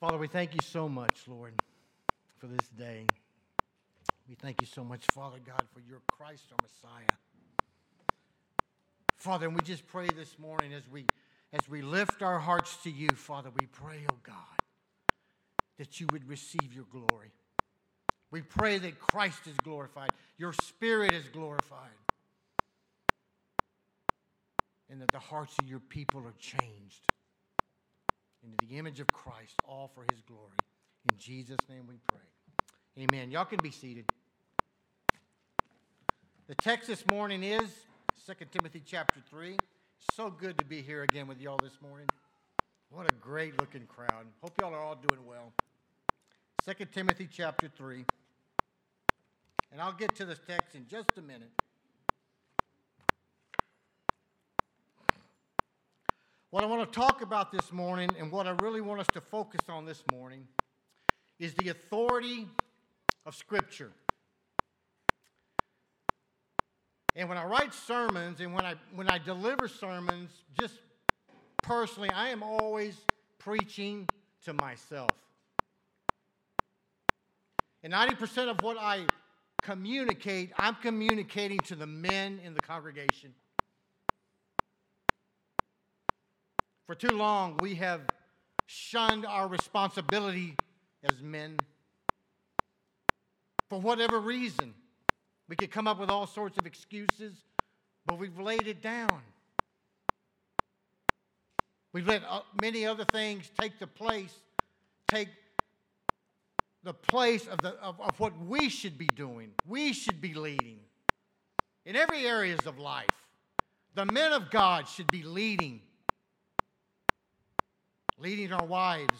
Father, we thank you so much, Lord, for this day. We thank you so much, Father God, for your Christ, our Messiah. Father, and we just pray this morning as we as we lift our hearts to you, Father, we pray, oh God, that you would receive your glory. We pray that Christ is glorified, your spirit is glorified, and that the hearts of your people are changed into the image of Christ, all for his glory. In Jesus' name we pray. Amen. Y'all can be seated. The text this morning is 2 Timothy chapter 3. So good to be here again with y'all this morning. What a great looking crowd. Hope y'all are all doing well. 2 Timothy chapter 3. And I'll get to this text in just a minute. What I want to talk about this morning and what I really want us to focus on this morning is the authority of Scripture. And when I write sermons and when I, when I deliver sermons, just personally, I am always preaching to myself. And 90% of what I communicate, I'm communicating to the men in the congregation. For too long, we have shunned our responsibility as men. For whatever reason, we could come up with all sorts of excuses, but we've laid it down. We've let uh, many other things take the place, take the place of, the, of, of what we should be doing. We should be leading in every areas of life. The men of God should be leading leading our wives,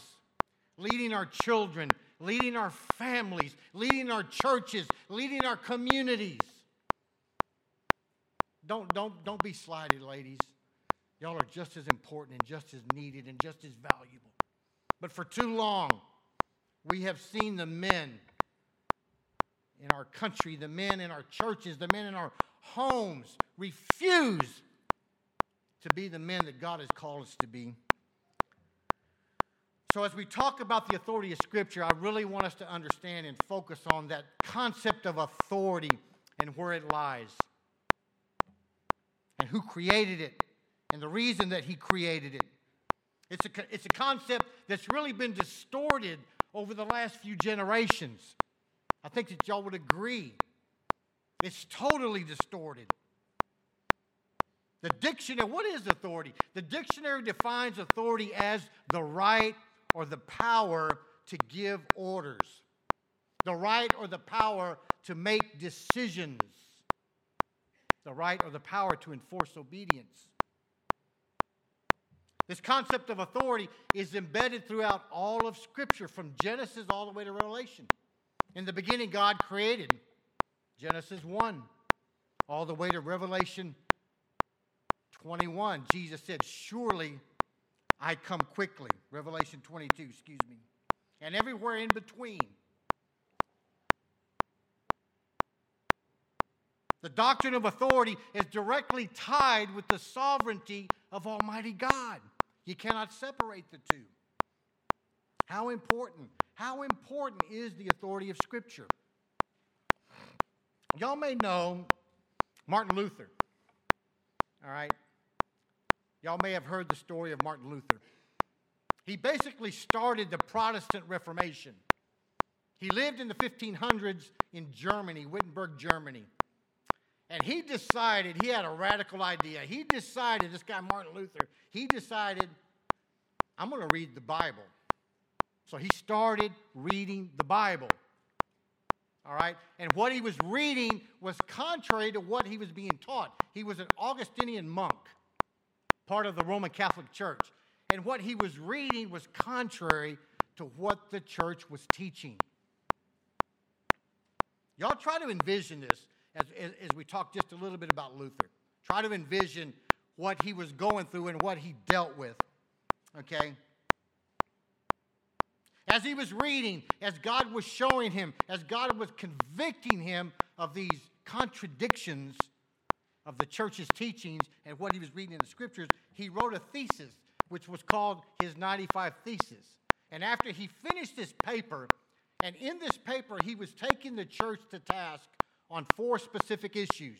leading our children, leading our families, leading our churches, leading our communities. Don't, don't, don't be slighted, ladies. Y'all are just as important and just as needed and just as valuable. But for too long, we have seen the men in our country, the men in our churches, the men in our homes refuse to be the men that God has called us to be. So, as we talk about the authority of Scripture, I really want us to understand and focus on that concept of authority and where it lies, and who created it, and the reason that He created it. It's a, it's a concept that's really been distorted over the last few generations. I think that y'all would agree. It's totally distorted. The dictionary, what is authority? The dictionary defines authority as the right or the power to give orders, the right or the power to make decisions, the right or the power to enforce obedience. This concept of authority is embedded throughout all of Scripture, from Genesis all the way to Revelation. In the beginning, God created Genesis 1, all the way to Revelation 21. Jesus said, Surely I come quickly. Revelation 22, excuse me. And everywhere in between. The doctrine of authority is directly tied with the sovereignty of Almighty God. You cannot separate the two. How important, how important is the authority of Scripture? Y'all may know Martin Luther. All right? Y'all may have heard the story of Martin Luther. He basically started the Protestant Reformation. He lived in the 1500s in Germany, Wittenberg, Germany. And he decided, he had a radical idea. He decided, this guy Martin Luther, he decided, I'm going to read the Bible. So he started reading the Bible. All right? And what he was reading was contrary to what he was being taught. He was an Augustinian monk part of the Roman Catholic Church. And what he was reading was contrary to what the church was teaching. Y'all try to envision this as, as, as, we talk just a little bit about Luther. Try to envision what he was going through and what he dealt with. Okay? As he was reading, as God was showing him, as God was convicting him of these contradictions of the church's teachings and what he was reading in the scriptures, he wrote a thesis, which was called his 95 Thesis. And after he finished this paper, and in this paper, he was taking the church to task on four specific issues,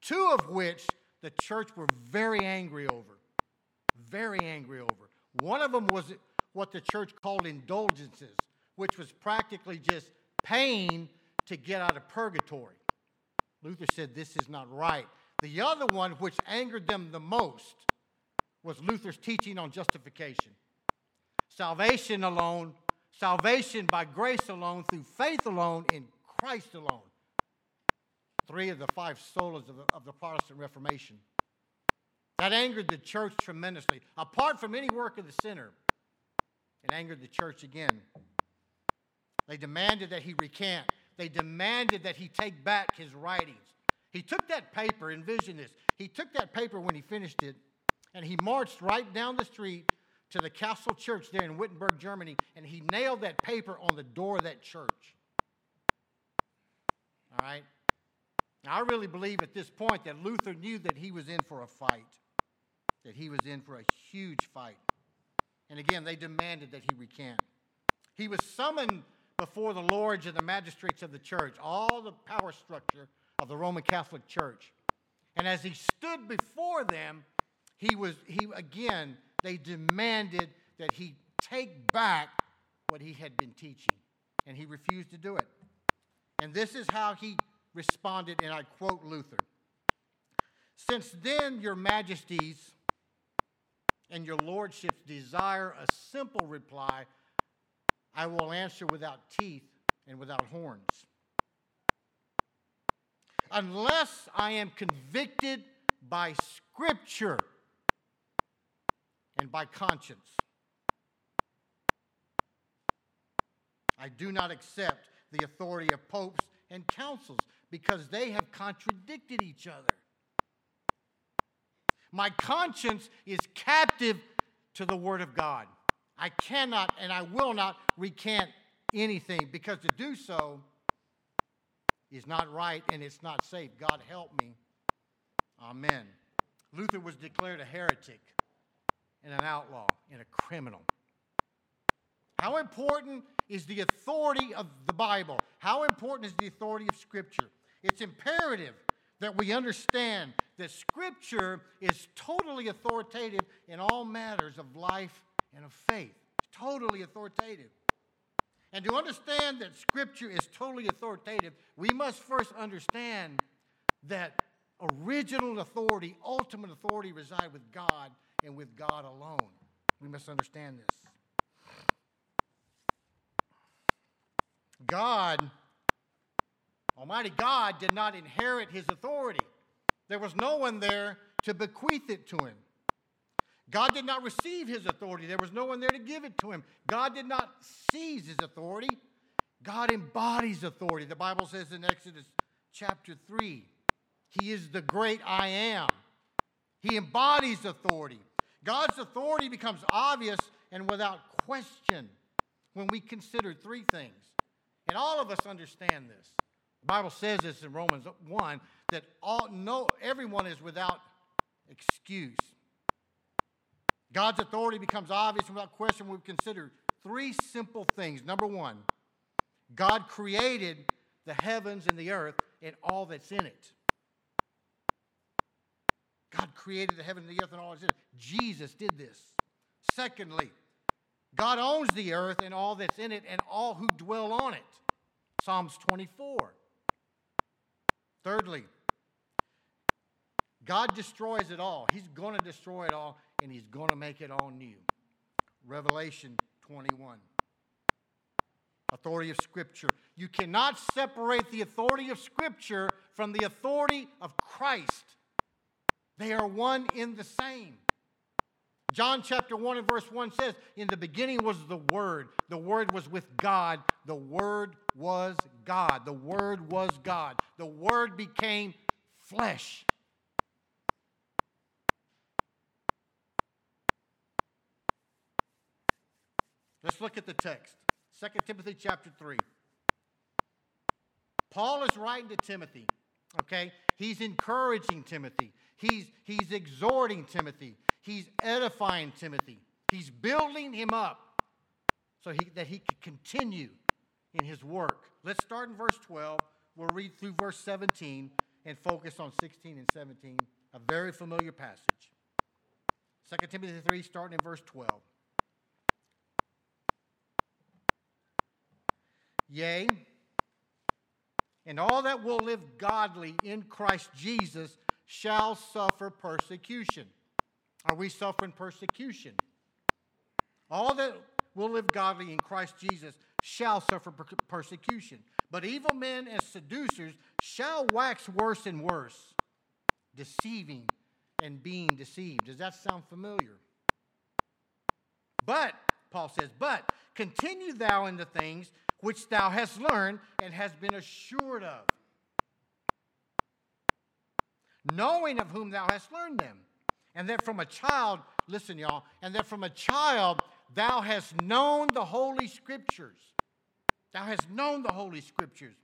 two of which the church were very angry over. Very angry over. One of them was what the church called indulgences, which was practically just paying to get out of purgatory. Luther said this is not right. The other one, which angered them the most, was Luther's teaching on justification. Salvation alone, salvation by grace alone, through faith alone, in Christ alone. Three of the five solas of the, of the Protestant Reformation. That angered the church tremendously. Apart from any work of the sinner, it angered the church again. They demanded that he recant. They demanded that he take back his writings. He took that paper, envision this. He took that paper when he finished it, and he marched right down the street to the Castle Church there in Wittenberg, Germany, and he nailed that paper on the door of that church. All right? Now, I really believe at this point that Luther knew that he was in for a fight, that he was in for a huge fight. And again, they demanded that he recant. He was summoned before the lords and the magistrates of the church, all the power structure of the Roman Catholic Church. And as he stood before them, he was he again they demanded that he take back what he had been teaching, and he refused to do it. And this is how he responded, and I quote Luther Since then, your majesties and your lordships desire a simple reply, I will answer without teeth and without horns. Unless I am convicted by Scripture and by conscience, I do not accept the authority of popes and councils because they have contradicted each other. My conscience is captive to the Word of God. I cannot and I will not recant anything because to do so is not right and it's not safe. God help me. Amen. Luther was declared a heretic and an outlaw and a criminal. How important is the authority of the Bible? How important is the authority of Scripture? It's imperative that we understand that Scripture is totally authoritative in all matters of life and of faith. It's totally authoritative. And to understand that Scripture is totally authoritative, we must first understand that original authority, ultimate authority, reside with God and with God alone. We must understand this. God Almighty God did not inherit his authority. There was no one there to bequeath it to him. God did not receive his authority. There was no one there to give it to him. God did not seize his authority. God embodies authority. The Bible says in Exodus chapter 3, He is the great I am. He embodies authority. God's authority becomes obvious and without question when we consider three things. And all of us understand this. The Bible says this in Romans 1 that all no everyone is without excuse. God's authority becomes obvious without question. We consider three simple things. Number one, God created the heavens and the earth and all that's in it. God created the heaven and the earth and all that's in it. Jesus did this. Secondly, God owns the earth and all that's in it and all who dwell on it. Psalms 24. Thirdly, God destroys it all. He's going to destroy it all, and He's going to make it all new. Revelation 21. Authority of Scripture. You cannot separate the authority of Scripture from the authority of Christ. They are one in the same. John chapter 1 and verse 1 says, In the beginning was the Word. The Word was with God. The Word was God. The Word was God. The Word became flesh. Let's look at the text. 2 Timothy chapter 3. Paul is writing to Timothy, okay? He's encouraging Timothy. He's, he's exhorting Timothy. He's edifying Timothy. He's building him up. so he, that he could continue in his work. Let's start in verse 12. We'll read through verse 17 and focus on 16 and 17, a very familiar passage. 2 Timothy 3, starting in verse 12. Yea, and all that will live godly in Christ Jesus shall suffer persecution. Are we suffering persecution? All that will live godly in Christ Jesus shall suffer per- persecution. But evil men and seducers shall wax worse and worse, deceiving and being deceived. Does that sound familiar? But, Paul says, but continue thou in the things which thou hast learned and hast been assured of, knowing of whom thou hast learned them, and that from a child, listen, y'all, and that from a child thou hast known the Holy Scriptures. Thou hast known the Holy Scriptures,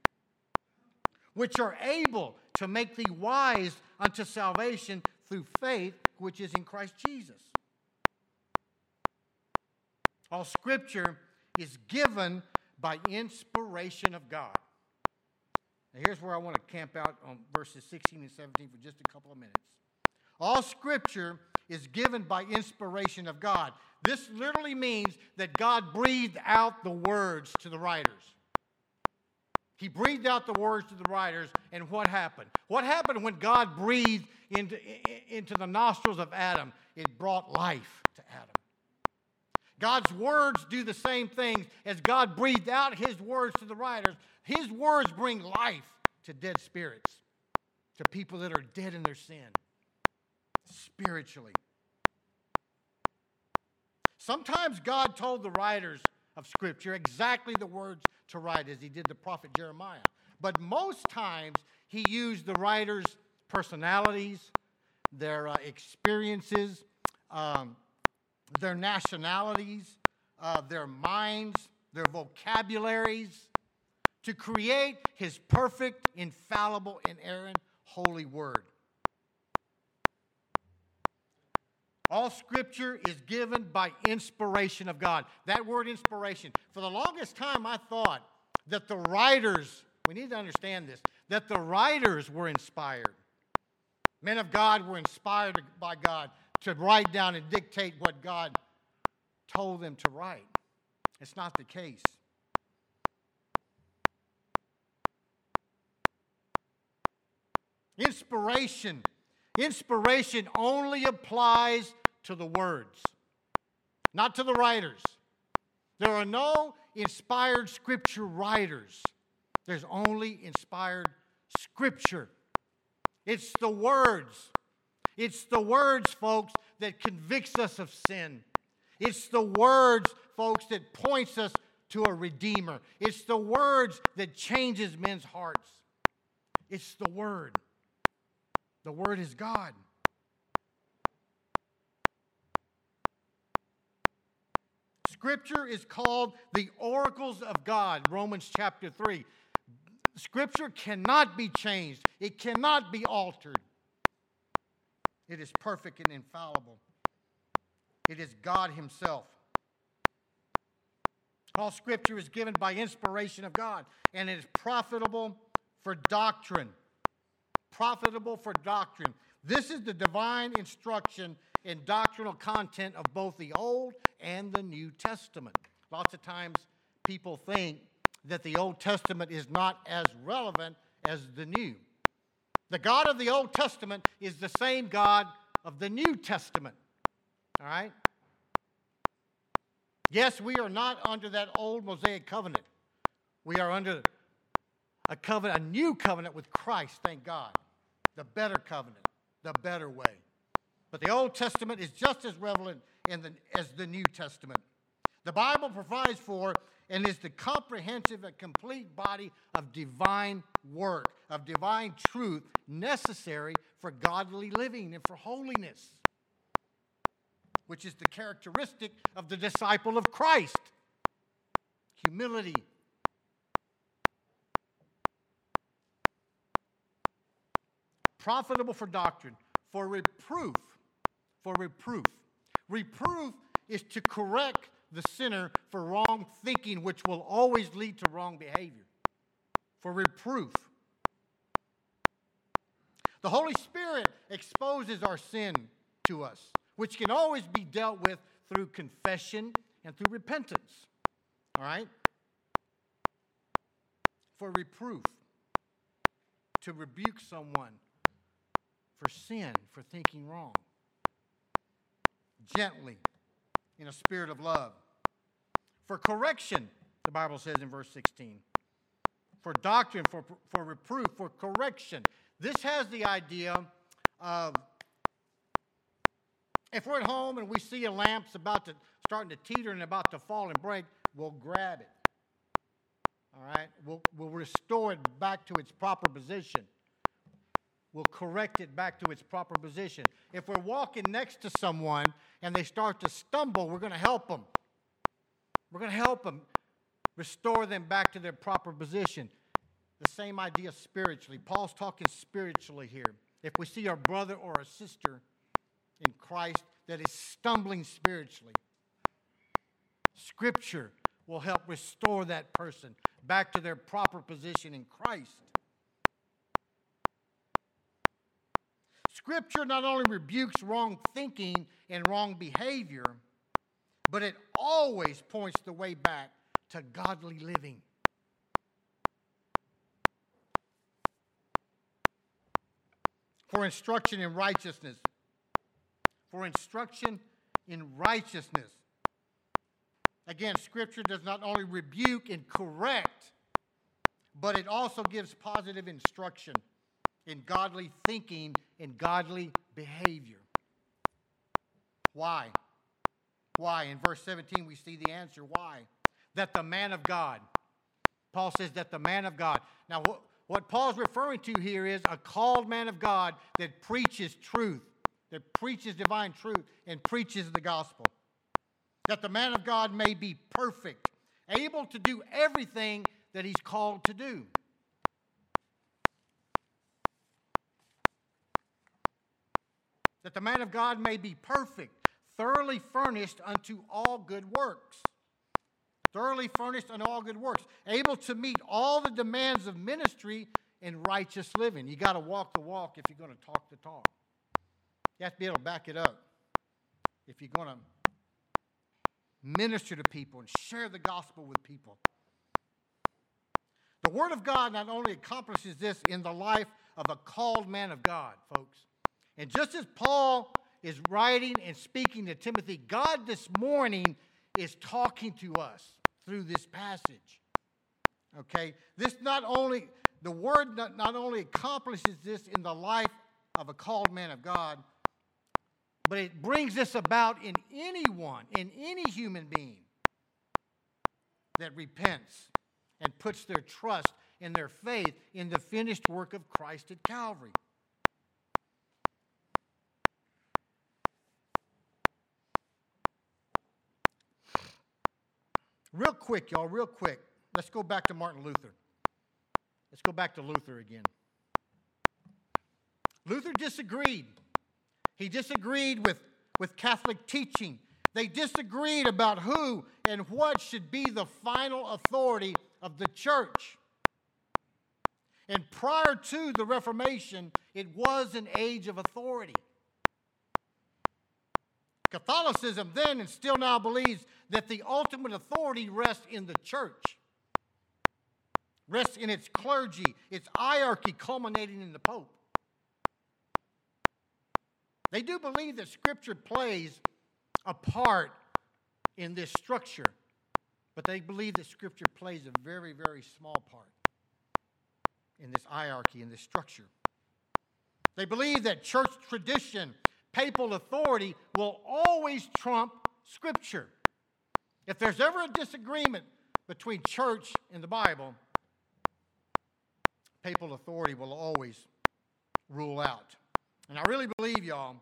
which are able to make thee wise unto salvation through faith which is in Christ Jesus. All Scripture is given by inspiration of God. Now, here's where I want to camp out on verses 16 and 17 for just a couple of minutes. All Scripture is given by inspiration of God. This literally means that God breathed out the words to the writers. He breathed out the words to the writers, and what happened? What happened when God breathed into, into the nostrils of Adam? It brought life to Adam. God's words do the same things as God breathed out his words to the writers. His words bring life to dead spirits, to people that are dead in their sin, spiritually. Sometimes God told the writers of Scripture exactly the words to write as he did the prophet Jeremiah. But most times he used the writers' personalities, their uh, experiences, um, their nationalities, uh, their minds, their vocabularies to create his perfect, infallible, inerrant, holy word. All scripture is given by inspiration of God. That word inspiration. For the longest time, I thought that the writers, we need to understand this, that the writers were inspired. Men of God were inspired by God to write down and dictate what God told them to write. It's not the case. Inspiration. Inspiration only applies to the words, not to the writers. There are no inspired scripture writers, there's only inspired scripture. It's the words. It's the words, folks, that convicts us of sin. It's the words, folks, that points us to a redeemer. It's the words that changes men's hearts. It's the word. The word is God. Scripture is called the oracles of God, Romans chapter 3. Scripture cannot be changed, it cannot be altered. It is perfect and infallible. It is God Himself. All Scripture is given by inspiration of God, and it is profitable for doctrine. Profitable for doctrine. This is the divine instruction and doctrinal content of both the Old and the New Testament. Lots of times people think that the Old Testament is not as relevant as the New. The God of the Old Testament is the same God of the New Testament. All right? Yes, we are not under that old Mosaic covenant. We are under a covenant, a new covenant with Christ, thank God. The better covenant, the better way. But the Old Testament is just as relevant the, as the New Testament. The Bible provides for and is the comprehensive and complete body of divine work, of divine truth necessary for godly living and for holiness, which is the characteristic of the disciple of Christ humility. Profitable for doctrine, for reproof, for reproof. Reproof is to correct the sinner for wrong thinking, which will always lead to wrong behavior, for reproof. The Holy Spirit exposes our sin to us, which can always be dealt with through confession and through repentance. All right? For reproof, to rebuke someone for sin, for thinking wrong. Gently, in a spirit of love. For correction, the Bible says in verse 16. For doctrine, for, for reproof, for correction. This has the idea of if we're at home and we see a lamp's about to starting to teeter and about to fall and break, we'll grab it. All right? We'll, we'll restore it back to its proper position. We'll correct it back to its proper position. If we're walking next to someone and they start to stumble, we're going to help them. We're going to help them restore them back to their proper position. The same idea spiritually. Paul's talking spiritually here. If we see our brother or a sister in Christ that is stumbling spiritually, Scripture will help restore that person back to their proper position in Christ. Scripture not only rebukes wrong thinking and wrong behavior, but it always points the way back to godly living. For instruction in righteousness. For instruction in righteousness. Again, Scripture does not only rebuke and correct, but it also gives positive instruction in godly thinking and godly behavior. Why? Why? In verse 17, we see the answer. Why? That the man of God, Paul says that the man of God. Now, what, what Paul's referring to here is a called man of God that preaches truth, that preaches divine truth, and preaches the gospel that the man of God may be perfect, able to do everything that he's called to do. That the man of God may be perfect, thoroughly furnished unto all good works. Thoroughly furnished unto all good works, able to meet all the demands of ministry and righteous living. You got to walk the walk if you're going to talk the talk. You have to be able to back it up if you're going to minister to people and share the gospel with people. The Word of God not only accomplishes this in the life of a called man of God, folks, and just as Paul is writing and speaking to Timothy, God this morning is talking to us through this passage. Okay? This not only, the Word not, not only accomplishes this in the life of a called man of God, but it brings this about in anyone, in any human being that repents and puts their trust and their faith in the finished work of Christ at Calvary. Real quick, y'all, real quick. Let's go back to Martin Luther. Let's go back to Luther again. Luther disagreed he disagreed with, with Catholic teaching. They disagreed about who and what should be the final authority of the church. And prior to the Reformation, it was an age of authority. Catholicism then and still now believes that the ultimate authority rests in the church, rests in its clergy, its hierarchy culminating in the Pope. They do believe that Scripture plays a part in this structure, but they believe that Scripture plays a very, very small part in this hierarchy, in this structure. They believe that church tradition, papal authority, will always trump Scripture. If there's ever a disagreement between church and the Bible, papal authority will always rule out. And I really believe, y'all,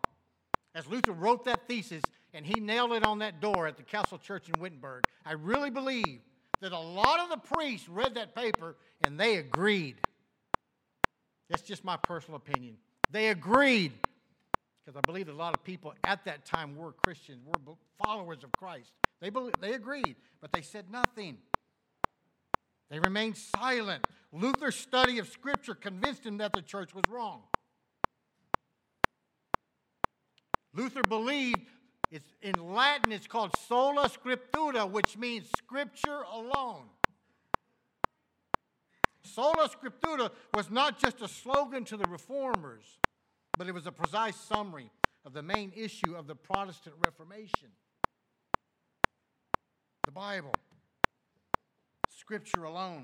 as Luther wrote that thesis and he nailed it on that door at the Castle Church in Wittenberg, I really believe that a lot of the priests read that paper and they agreed. That's just my personal opinion. They agreed because I believe that a lot of people at that time were Christians, were followers of Christ. They, believe, they agreed, but they said nothing. They remained silent. Luther's study of Scripture convinced him that the church was wrong. Luther believed it's in Latin it's called sola scriptura, which means scripture alone. Sola scriptura was not just a slogan to the reformers, but it was a precise summary of the main issue of the Protestant Reformation. The Bible, scripture alone.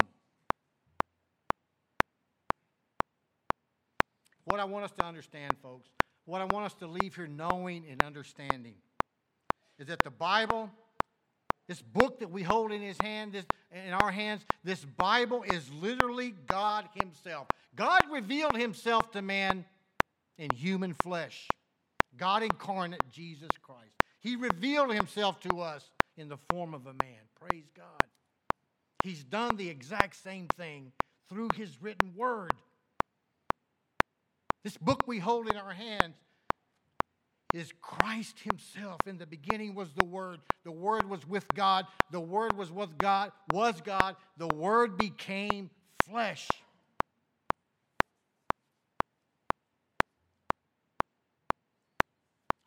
What I want us to understand, folks, what I want us to leave here knowing and understanding is that the Bible, this book that we hold in his hand, this, in our hands, this Bible is literally God himself. God revealed himself to man in human flesh. God incarnate Jesus Christ. He revealed himself to us in the form of a man. Praise God. He's done the exact same thing through his written word. This book we hold in our hands is Christ himself. In the beginning was the word. The word was with God. The word was with God, was God. The word became flesh.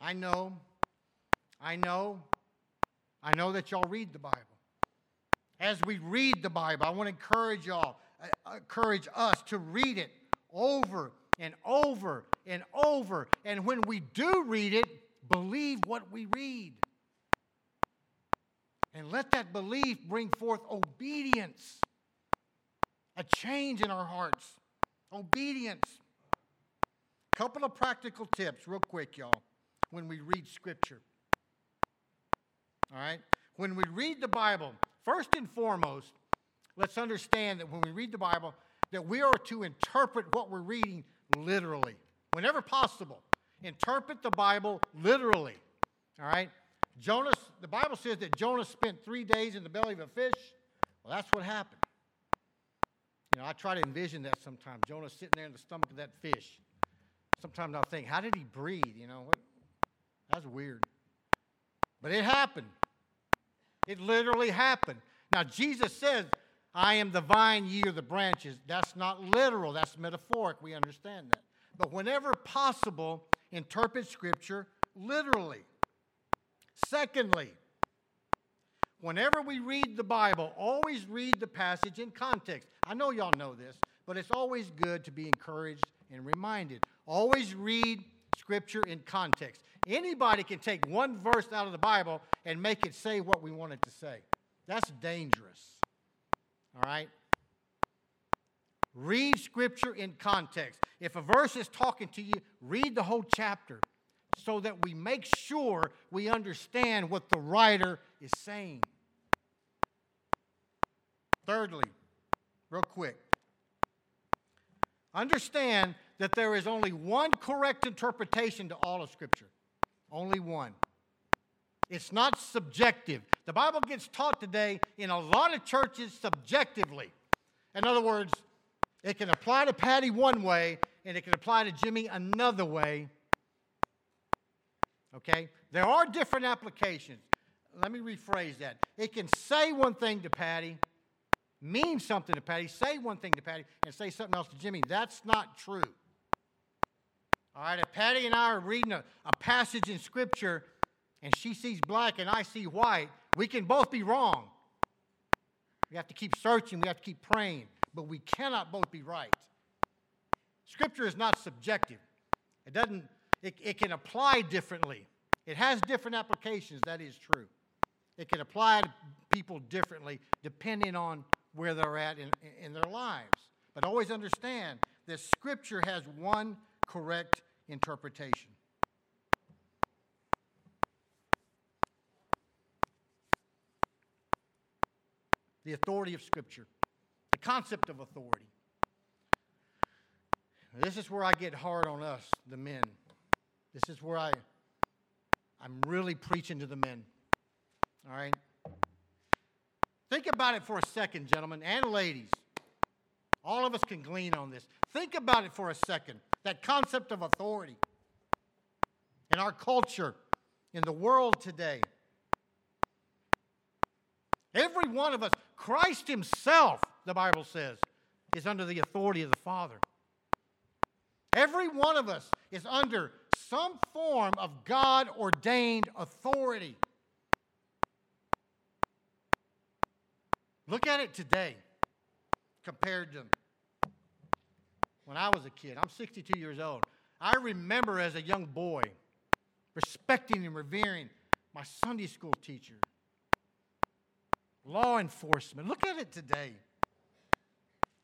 I know, I know, I know that y'all read the Bible. As we read the Bible, I want to encourage y'all, uh, encourage us to read it over and over and over. And when we do read it, believe what we read. And let that belief bring forth obedience, a change in our hearts. Obedience. Couple of practical tips, real quick, y'all, when we read Scripture. All right? When we read the Bible, first and foremost, let's understand that when we read the Bible, that we are to interpret what we're reading literally. Whenever possible, interpret the Bible literally. All right? Jonas, the Bible says that Jonah spent three days in the belly of a fish. Well, that's what happened. You know, I try to envision that sometimes. Jonah sitting there in the stomach of that fish. Sometimes I'll think, how did he breathe? You know, what? That's weird. But it happened. It literally happened. Now, Jesus says, I am the vine, ye are the branches. That's not literal, that's metaphoric. We understand that. But whenever possible, interpret Scripture literally. Secondly, whenever we read the Bible, always read the passage in context. I know y'all know this, but it's always good to be encouraged and reminded. Always read Scripture in context. Anybody can take one verse out of the Bible and make it say what we want it to say. That's dangerous. All right? Read scripture in context. If a verse is talking to you, read the whole chapter so that we make sure we understand what the writer is saying. Thirdly, real quick, understand that there is only one correct interpretation to all of Scripture. Only one. It's not subjective. The Bible gets taught today in a lot of churches subjectively. In other words, it can apply to Patty one way and it can apply to Jimmy another way. Okay? There are different applications. Let me rephrase that. It can say one thing to Patty, mean something to Patty, say one thing to Patty, and say something else to Jimmy. That's not true. All right, if Patty and I are reading a, a passage in Scripture and she sees black and I see white, we can both be wrong. We have to keep searching, we have to keep praying, but we cannot both be right. Scripture is not subjective. It doesn't it, it can apply differently. It has different applications, that is true. It can apply to people differently depending on where they're at in, in their lives. But always understand that Scripture has one correct interpretation. the authority of Scripture, the concept of authority. This is where I get hard on us, the men. This is where I, I'm really preaching to the men. All right? Think about it for a second, gentlemen and ladies. All of us can glean on this. Think about it for a second. That concept of authority in our culture, in the world today. Every one of us, Christ Himself, the Bible says, is under the authority of the Father. Every one of us is under some form of God ordained authority. Look at it today compared to when I was a kid. I'm 62 years old. I remember as a young boy respecting and revering my Sunday school teacher, law enforcement. Look at it today.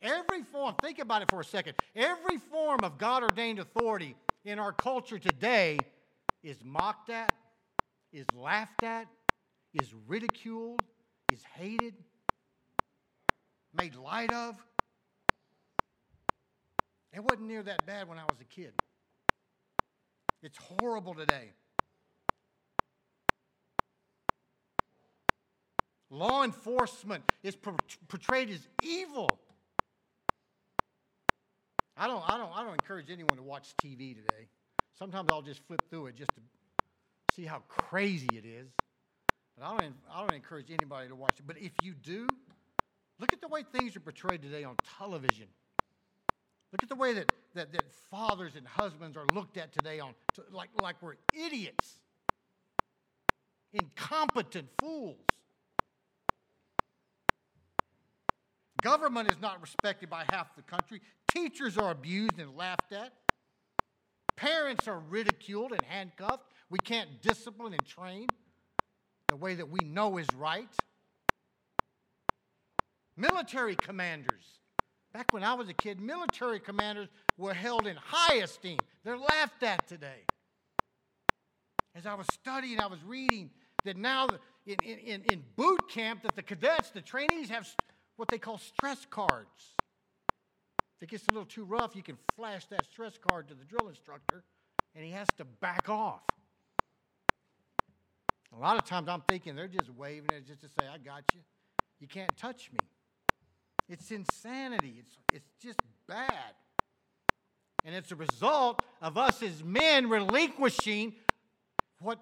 Every form, think about it for a second. Every form of God ordained authority in our culture today is mocked at, is laughed at, is ridiculed, is hated, made light of. It wasn't near that bad when I was a kid. It's horrible today. Law enforcement is portrayed as evil. I don't, I, don't, I don't encourage anyone to watch TV today. Sometimes I'll just flip through it just to see how crazy it is. But I don't, I don't encourage anybody to watch it. But if you do, look at the way things are portrayed today on television. Look at the way that, that, that fathers and husbands are looked at today on to, like, like we're idiots, incompetent fools. Government is not respected by half the country. Teachers are abused and laughed at. Parents are ridiculed and handcuffed. We can't discipline and train the way that we know is right. Military commanders. Back when I was a kid, military commanders were held in high esteem. They're laughed at today. As I was studying, I was reading that now in, in, in boot camp that the cadets, the trainees have what they call stress cards. If it gets a little too rough, you can flash that stress card to the drill instructor, and he has to back off. A lot of times I'm thinking they're just waving it just to say, I got you. You can't touch me. It's insanity. It's, it's just bad. And it's a result of us as men relinquishing what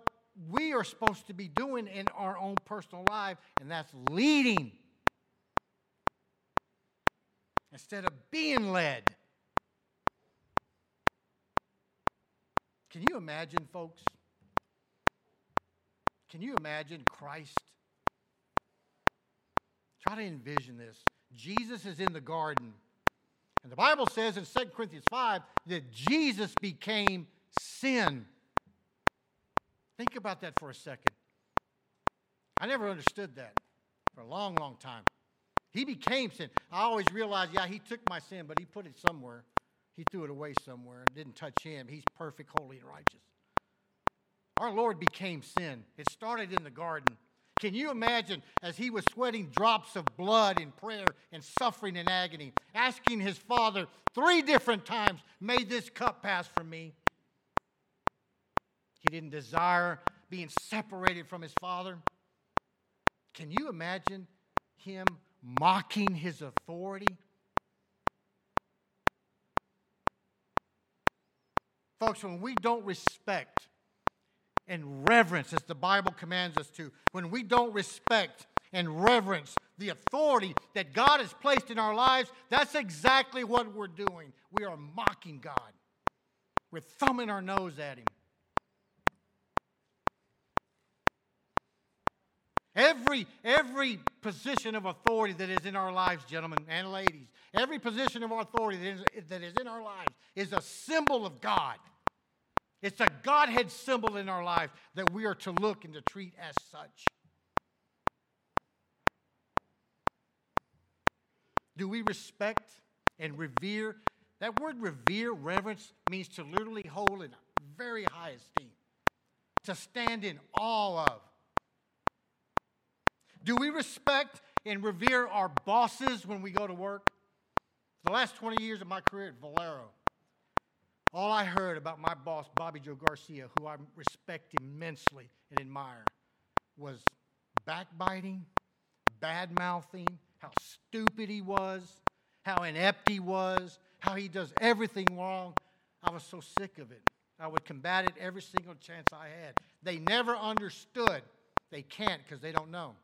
we are supposed to be doing in our own personal life, and that's leading instead of being led. Can you imagine, folks? Can you imagine Christ? Try to envision this. Jesus is in the garden. And the Bible says in 2 Corinthians 5 that Jesus became sin. Think about that for a second. I never understood that for a long, long time. He became sin. I always realized, yeah, he took my sin, but he put it somewhere. He threw it away somewhere and didn't touch him. He's perfect, holy, and righteous. Our Lord became sin. It started in the garden. Can you imagine as he was sweating drops of blood in prayer and suffering in agony, asking his father three different times, May this cup pass from me? He didn't desire being separated from his father. Can you imagine him mocking his authority? Folks, when we don't respect and reverence, as the Bible commands us to, when we don't respect and reverence the authority that God has placed in our lives, that's exactly what we're doing. We are mocking God. We're thumbing our nose at Him. Every, every position of authority that is in our lives, gentlemen and ladies, every position of authority that is, that is in our lives is a symbol of God. It's a Godhead symbol in our lives that we are to look and to treat as such. Do we respect and revere? That word revere, reverence, means to literally hold in very high esteem, to stand in awe of do we respect and revere our bosses when we go to work? For the last 20 years of my career at Valero, all I heard about my boss, Bobby Joe Garcia, who I respect immensely and admire, was backbiting, bad mouthing, how stupid he was, how inept he was, how he does everything wrong. I was so sick of it. I would combat it every single chance I had. They never understood. They can't because they don't know.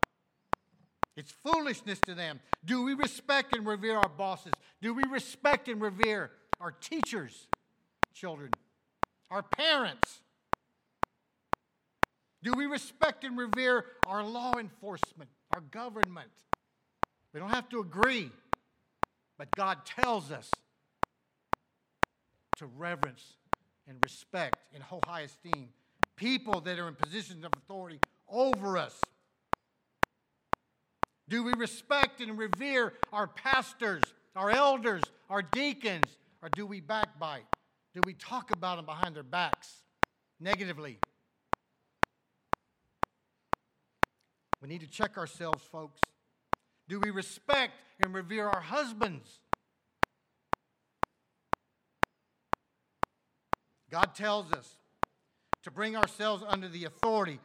It's foolishness to them. Do we respect and revere our bosses? Do we respect and revere our teachers, children, our parents? Do we respect and revere our law enforcement, our government? We don't have to agree, but God tells us to reverence and respect hold high esteem people that are in positions of authority over us. Do we respect and revere our pastors, our elders, our deacons, or do we backbite? Do we talk about them behind their backs negatively? We need to check ourselves, folks. Do we respect and revere our husbands? God tells us to bring ourselves under the authority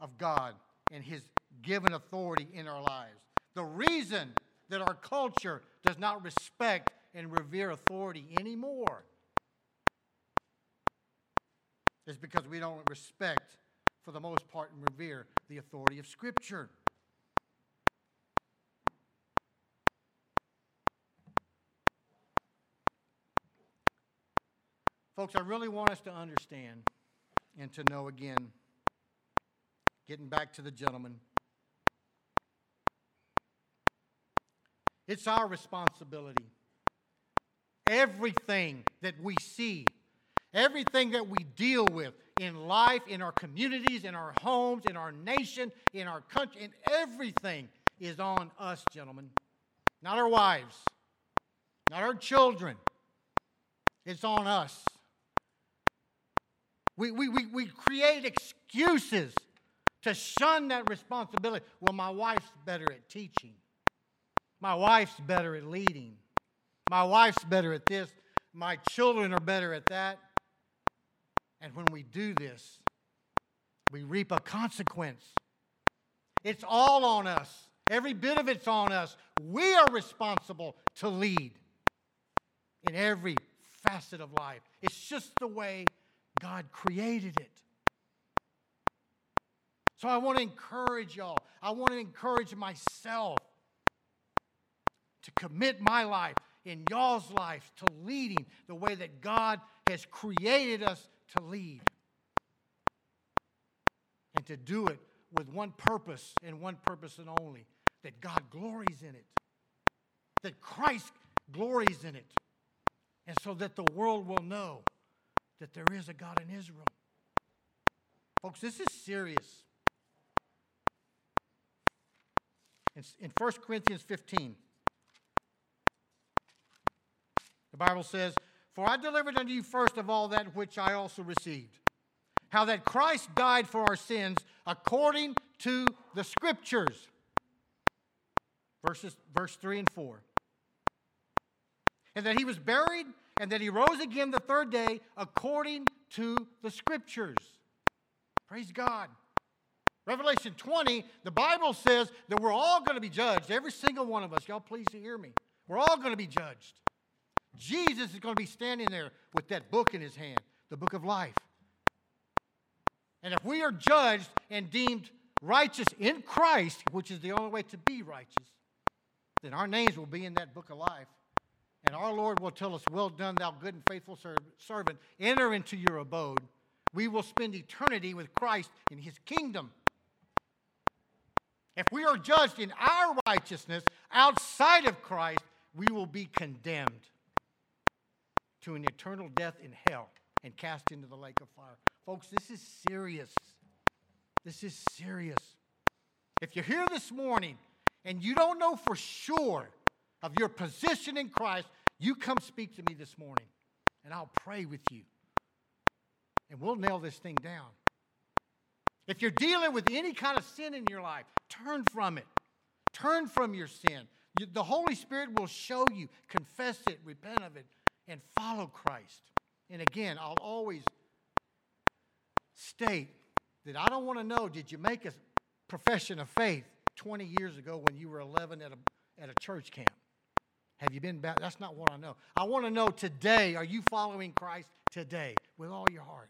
of God and His given authority in our lives. The reason that our culture does not respect and revere authority anymore is because we don't respect, for the most part, and revere the authority of Scripture. Folks, I really want us to understand and to know again, getting back to the gentleman, it's our responsibility. Everything that we see, everything that we deal with in life, in our communities, in our homes, in our nation, in our country, and everything is on us, gentlemen. Not our wives, not our children. It's on us. We, we, we, we create excuses to shun that responsibility. Well, my wife's better at teaching. My wife's better at leading. My wife's better at this. My children are better at that. And when we do this, we reap a consequence. It's all on us. Every bit of it's on us. We are responsible to lead in every facet of life. It's just the way God created it. So I want to encourage y'all. I want to encourage myself to commit my life in y'all's life to leading the way that God has created us to lead. And to do it with one purpose and one purpose and only that God glories in it, that Christ glories in it, and so that the world will know that there is a God in Israel. Folks, this is serious. In 1 Corinthians 15, the Bible says, For I delivered unto you first of all that which I also received, how that Christ died for our sins according to the Scriptures. Verses, verse 3 and 4. And that he was buried and that he rose again the third day according to the scriptures. Praise God. Revelation 20, the Bible says that we're all going to be judged, every single one of us. Y'all, please hear me. We're all going to be judged. Jesus is going to be standing there with that book in his hand, the book of life. And if we are judged and deemed righteous in Christ, which is the only way to be righteous, then our names will be in that book of life. And our Lord will tell us, Well done, thou good and faithful servant. Enter into your abode. We will spend eternity with Christ in his kingdom. If we are judged in our righteousness outside of Christ, we will be condemned to an eternal death in hell and cast into the lake of fire. Folks, this is serious. This is serious. If you're here this morning and you don't know for sure of your position in Christ, you come speak to me this morning and I'll pray with you. And we'll nail this thing down. If you're dealing with any kind of sin in your life, turn from it. Turn from your sin. The Holy Spirit will show you, confess it, repent of it, and follow Christ. And again, I'll always state that I don't want to know did you make a profession of faith 20 years ago when you were 11 at a, at a church camp? Have you been baptized? That's not what I know. I want to know today, are you following Christ today with all your heart?